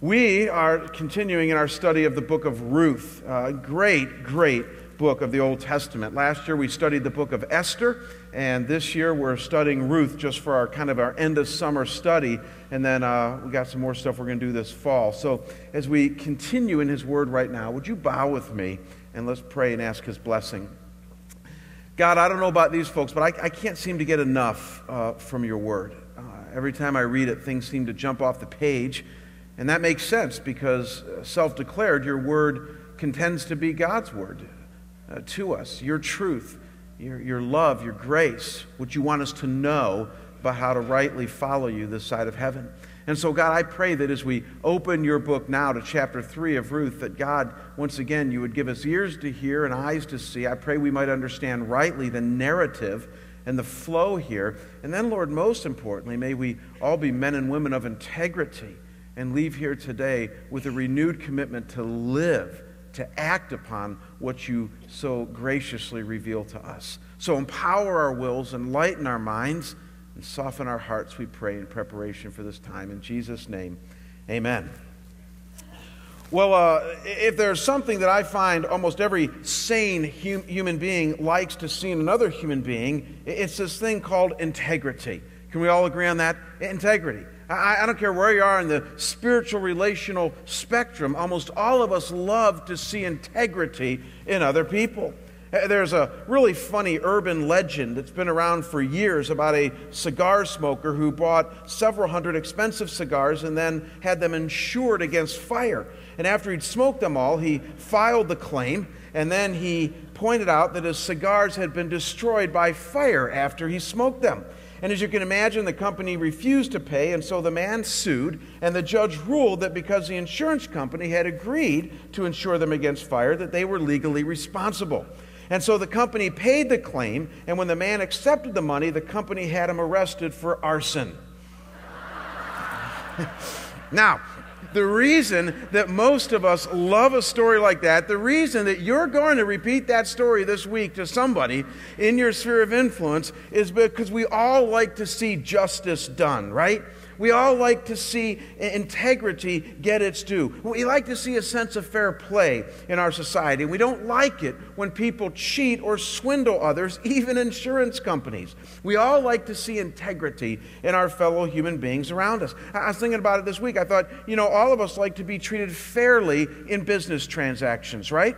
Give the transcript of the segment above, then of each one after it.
We are continuing in our study of the book of Ruth. A great, great book of the Old Testament. Last year we studied the book of Esther, and this year we're studying Ruth just for our kind of our end of summer study. And then uh, we got some more stuff we're going to do this fall. So as we continue in His Word right now, would you bow with me and let's pray and ask His blessing. God, I don't know about these folks, but I, I can't seem to get enough uh, from your Word. Uh, every time I read it, things seem to jump off the page. And that makes sense because uh, self declared, your word contends to be God's word uh, to us, your truth, your, your love, your grace, what you want us to know about how to rightly follow you this side of heaven. And so, God, I pray that as we open your book now to chapter 3 of Ruth, that God, once again, you would give us ears to hear and eyes to see. I pray we might understand rightly the narrative and the flow here. And then, Lord, most importantly, may we all be men and women of integrity and leave here today with a renewed commitment to live, to act upon what you so graciously reveal to us. So empower our wills, enlighten our minds, and soften our hearts, we pray, in preparation for this time. In Jesus' name, amen. Well, uh, if there's something that I find almost every sane hum- human being likes to see in another human being, it's this thing called integrity. Can we all agree on that? Integrity. I, I, don't care where you are in the spiritual relational spectrum, almost all of us love to see integrity in other people. Uh, there's a really funny urban legend that's been around for years about a cigar smoker who bought several hundred expensive cigars and then had them insured against fire. And after he'd smoked them all, he filed the claim and then he pointed out that his cigars had been destroyed by fire after he smoked them. And as you can imagine, the company refused to pay, and so the man sued, and the judge ruled that because the insurance company had agreed to insure them against fire, that they were legally responsible. And so the company paid the claim, and when the man accepted the money, the company had him arrested for arson. now, the reason that most of us love a story like that, the reason that you're going to repeat that story this week to somebody in your sphere of influence is because we all like to see justice done, right? We all like to see integrity get its due. We like to see a sense of fair play in our society. We don't like it when people cheat or swindle others, even insurance companies. We all like to see integrity in our fellow human beings around us. I was thinking about it this week. I thought, you know, all of us like to be treated fairly in business transactions, right?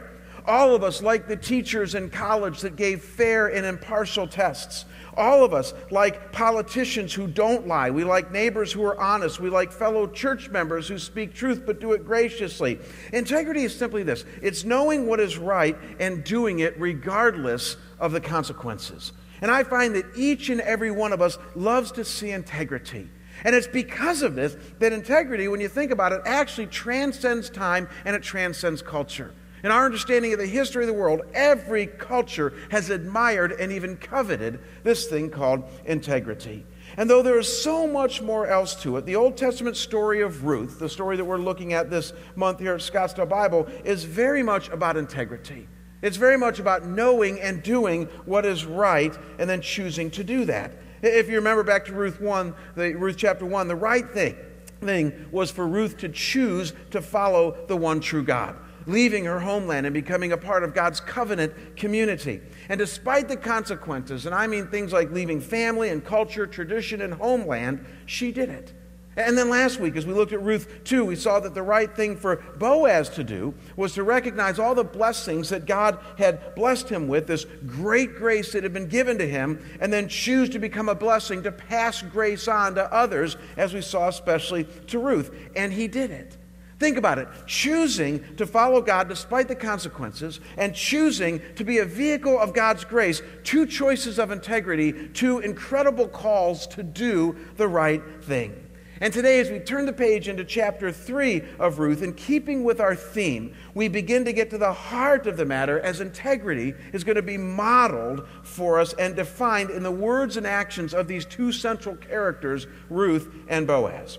All of us like the teachers in college that gave fair and impartial tests. All of us like politicians who don't lie. We like neighbors who are honest. We like fellow church members who speak truth but do it graciously. Integrity is simply this it's knowing what is right and doing it regardless of the consequences. And I find that each and every one of us loves to see integrity. And it's because of this that integrity, when you think about it, actually transcends time and it transcends culture. In our understanding of the history of the world, every culture has admired and even coveted this thing called integrity. And though there is so much more else to it, the Old Testament story of Ruth, the story that we're looking at this month here at Scottsdale Bible, is very much about integrity. It's very much about knowing and doing what is right and then choosing to do that. If you remember back to Ruth 1, the, Ruth chapter 1, the right thing, thing was for Ruth to choose to follow the one true God leaving her homeland and becoming a part of God's covenant community. And despite the consequences, and I mean things like leaving family and culture, tradition, and homeland, she did it. And then last week, as we looked at Ruth 2, we saw that the right thing for Boaz to do was to recognize all the blessings that God had blessed him with, this great grace that had been given to him, and then choose to become a blessing to pass grace on to others, as we saw especially to Ruth. And he did it. Think about it. Choosing to follow God despite the consequences and choosing to be a vehicle of God's grace, two choices of integrity, two incredible calls to do the right thing. And today, as we turn the page into chapter 3 of Ruth, in keeping with our theme, we begin to get to the heart of the matter as integrity is going to be modeled for us and defined in the words and actions of these two central characters, Ruth and Boaz.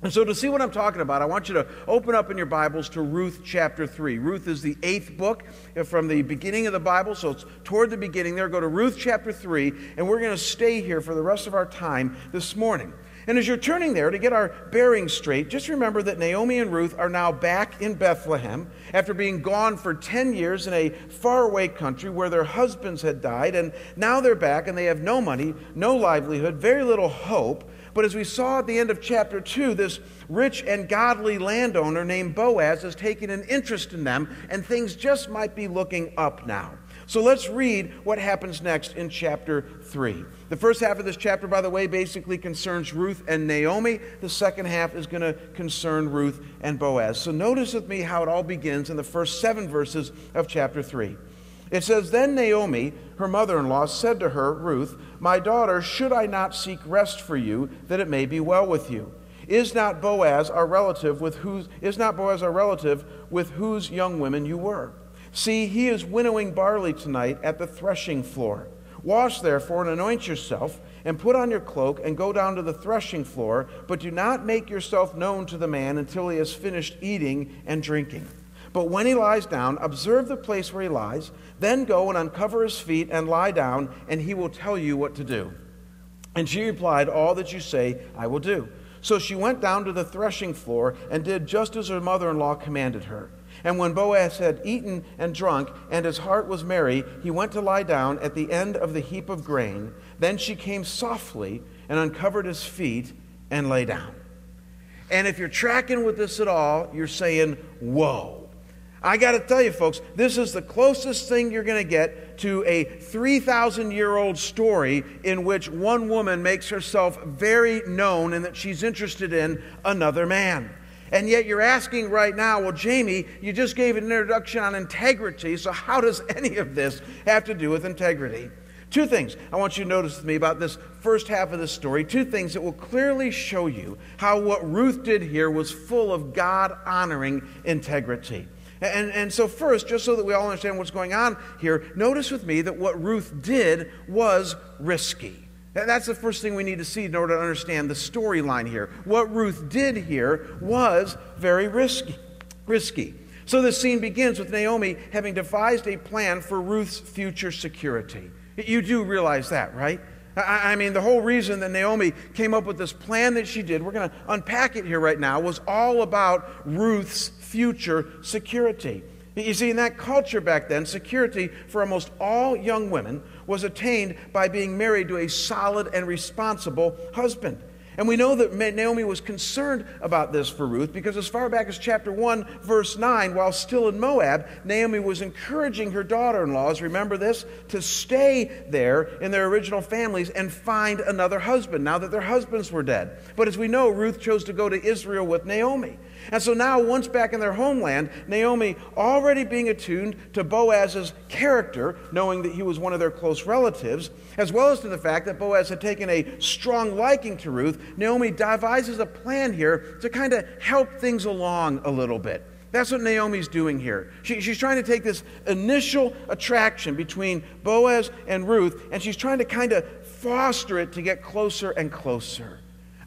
And so, to see what I'm talking about, I want you to open up in your Bibles to Ruth chapter 3. Ruth is the eighth book from the beginning of the Bible, so it's toward the beginning there. Go to Ruth chapter 3, and we're going to stay here for the rest of our time this morning. And as you're turning there to get our bearings straight, just remember that Naomi and Ruth are now back in Bethlehem after being gone for 10 years in a faraway country where their husbands had died. And now they're back and they have no money, no livelihood, very little hope. But as we saw at the end of chapter 2, this rich and godly landowner named Boaz has taken an interest in them, and things just might be looking up now. So let's read what happens next in chapter 3. The first half of this chapter, by the way, basically concerns Ruth and Naomi. The second half is going to concern Ruth and Boaz. So notice with me how it all begins in the first seven verses of chapter 3. It says, Then Naomi, her mother in law, said to her, Ruth, My daughter, should I not seek rest for you, that it may be well with you? Is not Boaz our relative with whose is not Boaz our relative with whose young women you were? See, he is winnowing barley tonight at the threshing floor. Wash therefore and anoint yourself, and put on your cloak, and go down to the threshing floor, but do not make yourself known to the man until he has finished eating and drinking. But when he lies down, observe the place where he lies, then go and uncover his feet and lie down, and he will tell you what to do. And she replied, All that you say, I will do. So she went down to the threshing floor and did just as her mother in law commanded her. And when Boaz had eaten and drunk, and his heart was merry, he went to lie down at the end of the heap of grain. Then she came softly and uncovered his feet and lay down. And if you're tracking with this at all, you're saying, Whoa. I got to tell you, folks, this is the closest thing you're going to get to a 3,000 year old story in which one woman makes herself very known and that she's interested in another man. And yet you're asking right now, well, Jamie, you just gave an introduction on integrity, so how does any of this have to do with integrity? Two things I want you to notice with me about this first half of the story. Two things that will clearly show you how what Ruth did here was full of God honoring integrity. And, and so, first, just so that we all understand what's going on here, notice with me that what Ruth did was risky. That's the first thing we need to see in order to understand the storyline here. What Ruth did here was very risky. risky. So the scene begins with Naomi having devised a plan for Ruth's future security. You do realize that, right? I mean, the whole reason that Naomi came up with this plan that she did, we're going to unpack it here right now, was all about Ruth's future security. You see, in that culture back then, security for almost all young women was attained by being married to a solid and responsible husband. And we know that Naomi was concerned about this for Ruth because, as far back as chapter 1, verse 9, while still in Moab, Naomi was encouraging her daughter in laws, remember this, to stay there in their original families and find another husband now that their husbands were dead. But as we know, Ruth chose to go to Israel with Naomi. And so now, once back in their homeland, Naomi, already being attuned to Boaz's character, knowing that he was one of their close relatives, as well as to the fact that Boaz had taken a strong liking to Ruth, Naomi devises a plan here to kind of help things along a little bit. That's what Naomi's doing here. She, she's trying to take this initial attraction between Boaz and Ruth, and she's trying to kind of foster it to get closer and closer.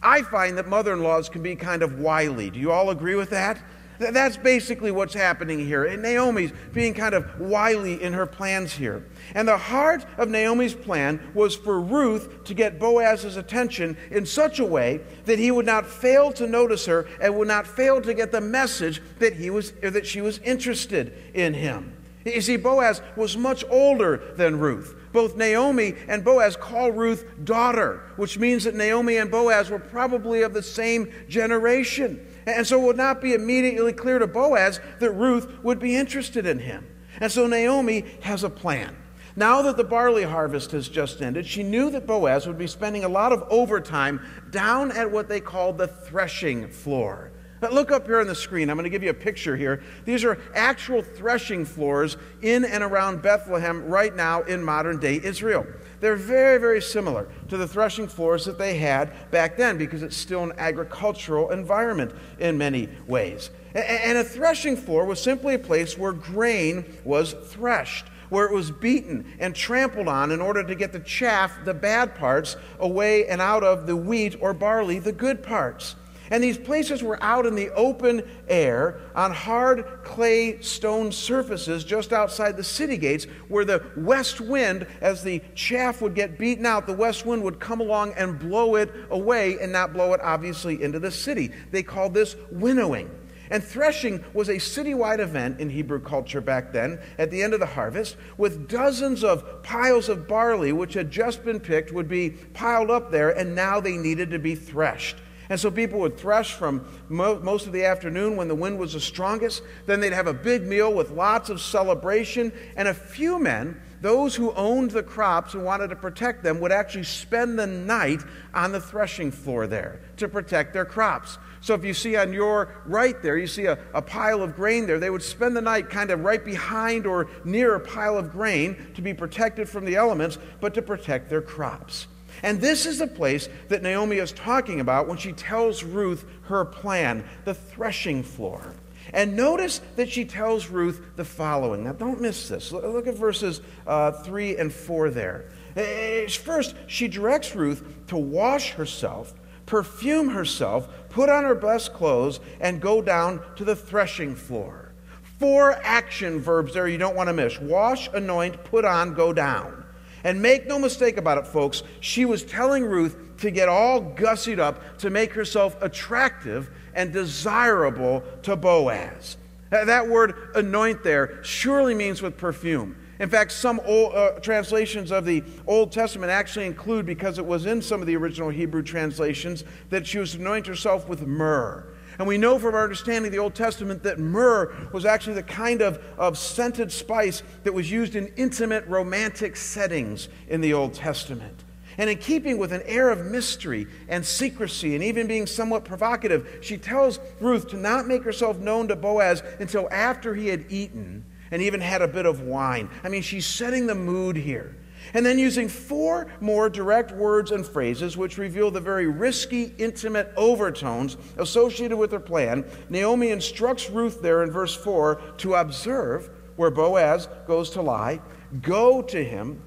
I find that mother in laws can be kind of wily. Do you all agree with that? That's basically what's happening here. And Naomi's being kind of wily in her plans here. And the heart of Naomi's plan was for Ruth to get Boaz's attention in such a way that he would not fail to notice her and would not fail to get the message that, he was, that she was interested in him. You see, Boaz was much older than Ruth. Both Naomi and Boaz call Ruth daughter, which means that Naomi and Boaz were probably of the same generation. And so it would not be immediately clear to Boaz that Ruth would be interested in him. And so Naomi has a plan. Now that the barley harvest has just ended, she knew that Boaz would be spending a lot of overtime down at what they called the threshing floor. But look up here on the screen. I'm going to give you a picture here. These are actual threshing floors in and around Bethlehem right now in modern day Israel. They're very, very similar to the threshing floors that they had back then because it's still an agricultural environment in many ways. And a threshing floor was simply a place where grain was threshed where it was beaten and trampled on in order to get the chaff, the bad parts, away and out of the wheat or barley, the good parts. And these places were out in the open air on hard clay stone surfaces just outside the city gates, where the west wind, as the chaff would get beaten out, the west wind would come along and blow it away and not blow it obviously into the city. They called this winnowing. And threshing was a citywide event in Hebrew culture back then at the end of the harvest, with dozens of piles of barley, which had just been picked, would be piled up there, and now they needed to be threshed. And so people would thresh from mo- most of the afternoon when the wind was the strongest. Then they'd have a big meal with lots of celebration. And a few men, those who owned the crops and wanted to protect them, would actually spend the night on the threshing floor there to protect their crops. So if you see on your right there, you see a, a pile of grain there, they would spend the night kind of right behind or near a pile of grain to be protected from the elements, but to protect their crops. And this is the place that Naomi is talking about when she tells Ruth her plan the threshing floor. And notice that she tells Ruth the following. Now, don't miss this. Look at verses uh, 3 and 4 there. Eh, first, she directs Ruth to wash herself, perfume herself, put on her best clothes, and go down to the threshing floor. Four action verbs there you don't want to miss wash, anoint, put on, go down. And make no mistake about it, folks, she was telling Ruth to get all gussied up to make herself attractive and desirable to Boaz. That word anoint there surely means with perfume. In fact, some old, uh, translations of the Old Testament actually include, because it was in some of the original Hebrew translations, that she was to anoint herself with myrrh. And we know from our understanding of the Old Testament that myrrh was actually the kind of, of scented spice that was used in intimate romantic settings in the Old Testament. And in keeping with an air of mystery and secrecy and even being somewhat provocative, she tells Ruth to not make herself known to Boaz until after he had eaten and even had a bit of wine. I mean, she's setting the mood here. And then using four more direct words and phrases which reveal the very risky, intimate overtones associated with her plan, Naomi instructs Ruth there in verse 4 to observe where Boaz goes to lie, go to him,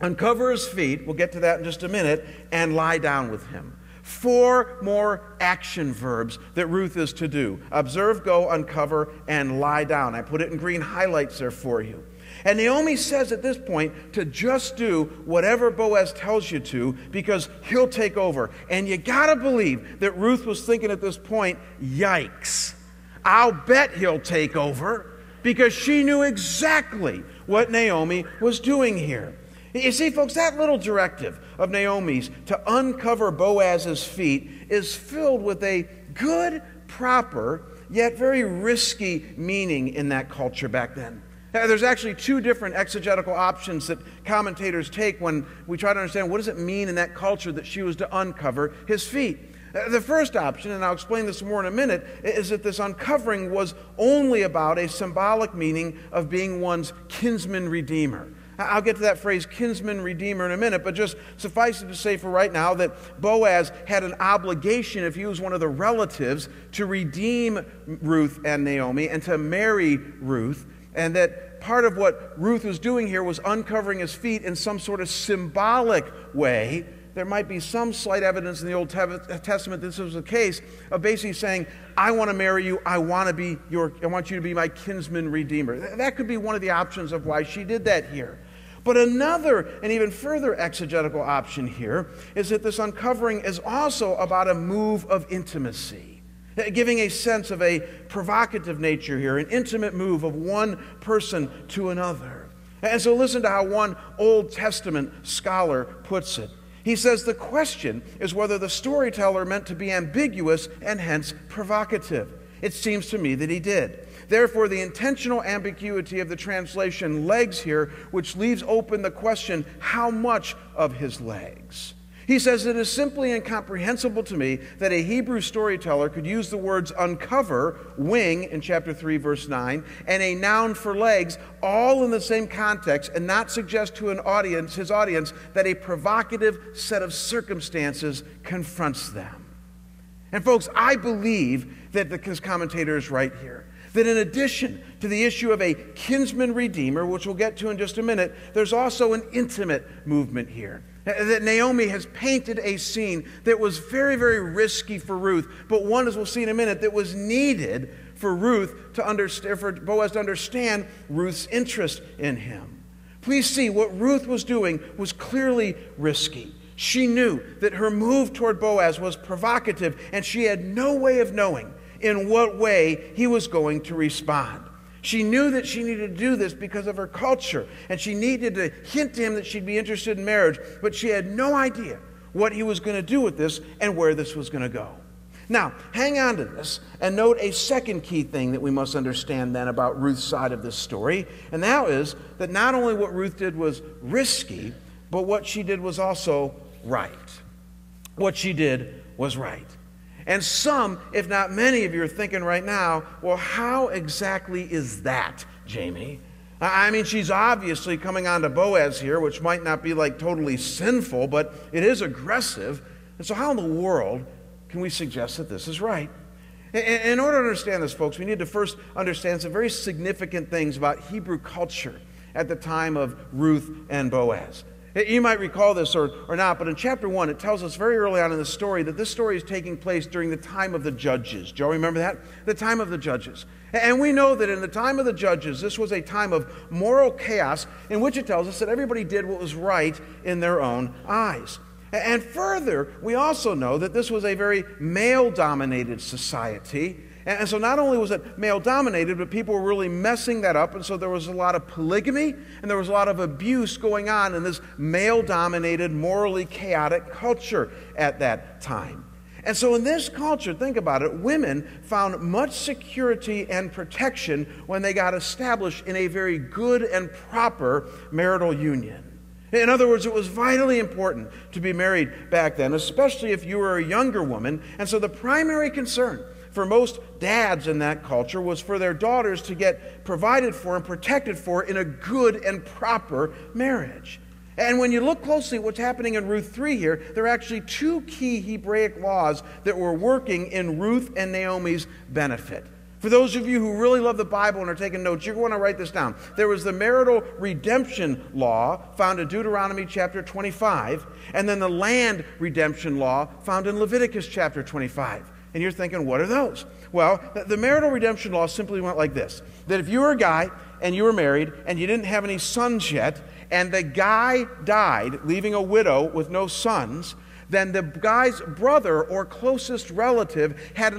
uncover his feet, we'll get to that in just a minute, and lie down with him. Four more action verbs that Ruth is to do observe, go, uncover, and lie down. I put it in green highlights there for you. And Naomi says at this point to just do whatever Boaz tells you to because he'll take over. And you got to believe that Ruth was thinking at this point, yikes, I'll bet he'll take over because she knew exactly what Naomi was doing here. You see, folks, that little directive of Naomi's to uncover Boaz's feet is filled with a good, proper, yet very risky meaning in that culture back then. There's actually two different exegetical options that commentators take when we try to understand what does it mean in that culture that she was to uncover his feet. Uh, the first option, and I'll explain this more in a minute, is that this uncovering was only about a symbolic meaning of being one's kinsman redeemer. I'll get to that phrase, kinsman redeemer, in a minute, but just suffice it to say for right now that Boaz had an obligation, if he was one of the relatives, to redeem Ruth and Naomi and to marry Ruth and that part of what Ruth was doing here was uncovering his feet in some sort of symbolic way. There might be some slight evidence in the Old Testament this was the case of basically saying, I want to marry you, I want to be your I want you to be my kinsman redeemer. That could be one of the options of why she did that here. But another and even further exegetical option here is that this uncovering is also about a move of intimacy giving a sense of a provocative nature here, an intimate move of one person to another. And so listen to how one Old Testament scholar puts it. He says the question is whether the storyteller meant to be ambiguous and hence provocative. It seems to me that he did. Therefore, the intentional ambiguity of the translation legs here, which leaves open the question how much of his legs? He says, It is simply incomprehensible to me that a Hebrew storyteller could use the words uncover, wing in chapter 3, verse 9, and a noun for legs all in the same context and not suggest to an audience, his audience, that a provocative set of circumstances confronts them. And folks, I believe that the commentator is right here that in addition to the issue of a kinsman redeemer, which we'll get to in just a minute, there's also an intimate movement here. That Naomi has painted a scene that was very, very risky for Ruth, but one, as we'll see in a minute, that was needed for Ruth to understand, for Boaz to understand Ruth's interest in him. Please see, what Ruth was doing was clearly risky. She knew that her move toward Boaz was provocative, and she had no way of knowing in what way he was going to respond. She knew that she needed to do this because of her culture, and she needed to hint to him that she'd be interested in marriage, but she had no idea what he was going to do with this and where this was going to go. Now, hang on to this and note a second key thing that we must understand then about Ruth's side of this story, and that is that not only what Ruth did was risky, but what she did was also right. What she did was right. And some, if not many of you, are thinking right now, well, how exactly is that, Jamie? I mean, she's obviously coming on to Boaz here, which might not be like totally sinful, but it is aggressive. And so, how in the world can we suggest that this is right? In order to understand this, folks, we need to first understand some very significant things about Hebrew culture at the time of Ruth and Boaz. You might recall this or, or not, but in chapter 1, it tells us very early on in the story that this story is taking place during the time of the judges. Joe, remember that? The time of the judges. And we know that in the time of the judges, this was a time of moral chaos in which it tells us that everybody did what was right in their own eyes. And further, we also know that this was a very male dominated society. And so not only was it male dominated, but people were really messing that up. And so there was a lot of polygamy and there was a lot of abuse going on in this male dominated, morally chaotic culture at that time. And so in this culture, think about it, women found much security and protection when they got established in a very good and proper marital union. In other words, it was vitally important to be married back then, especially if you were a younger woman. And so the primary concern for most dads in that culture was for their daughters to get provided for and protected for in a good and proper marriage. And when you look closely at what's happening in Ruth 3 here, there are actually two key Hebraic laws that were working in Ruth and Naomi's benefit. For those of you who really love the Bible and are taking notes, you're going to write this down. There was the marital redemption law found in Deuteronomy chapter 25, and then the land redemption law found in Leviticus chapter 25. And you're thinking, what are those? Well, the marital redemption law simply went like this that if you were a guy and you were married and you didn't have any sons yet, and the guy died, leaving a widow with no sons, then the guy's brother or closest relative had an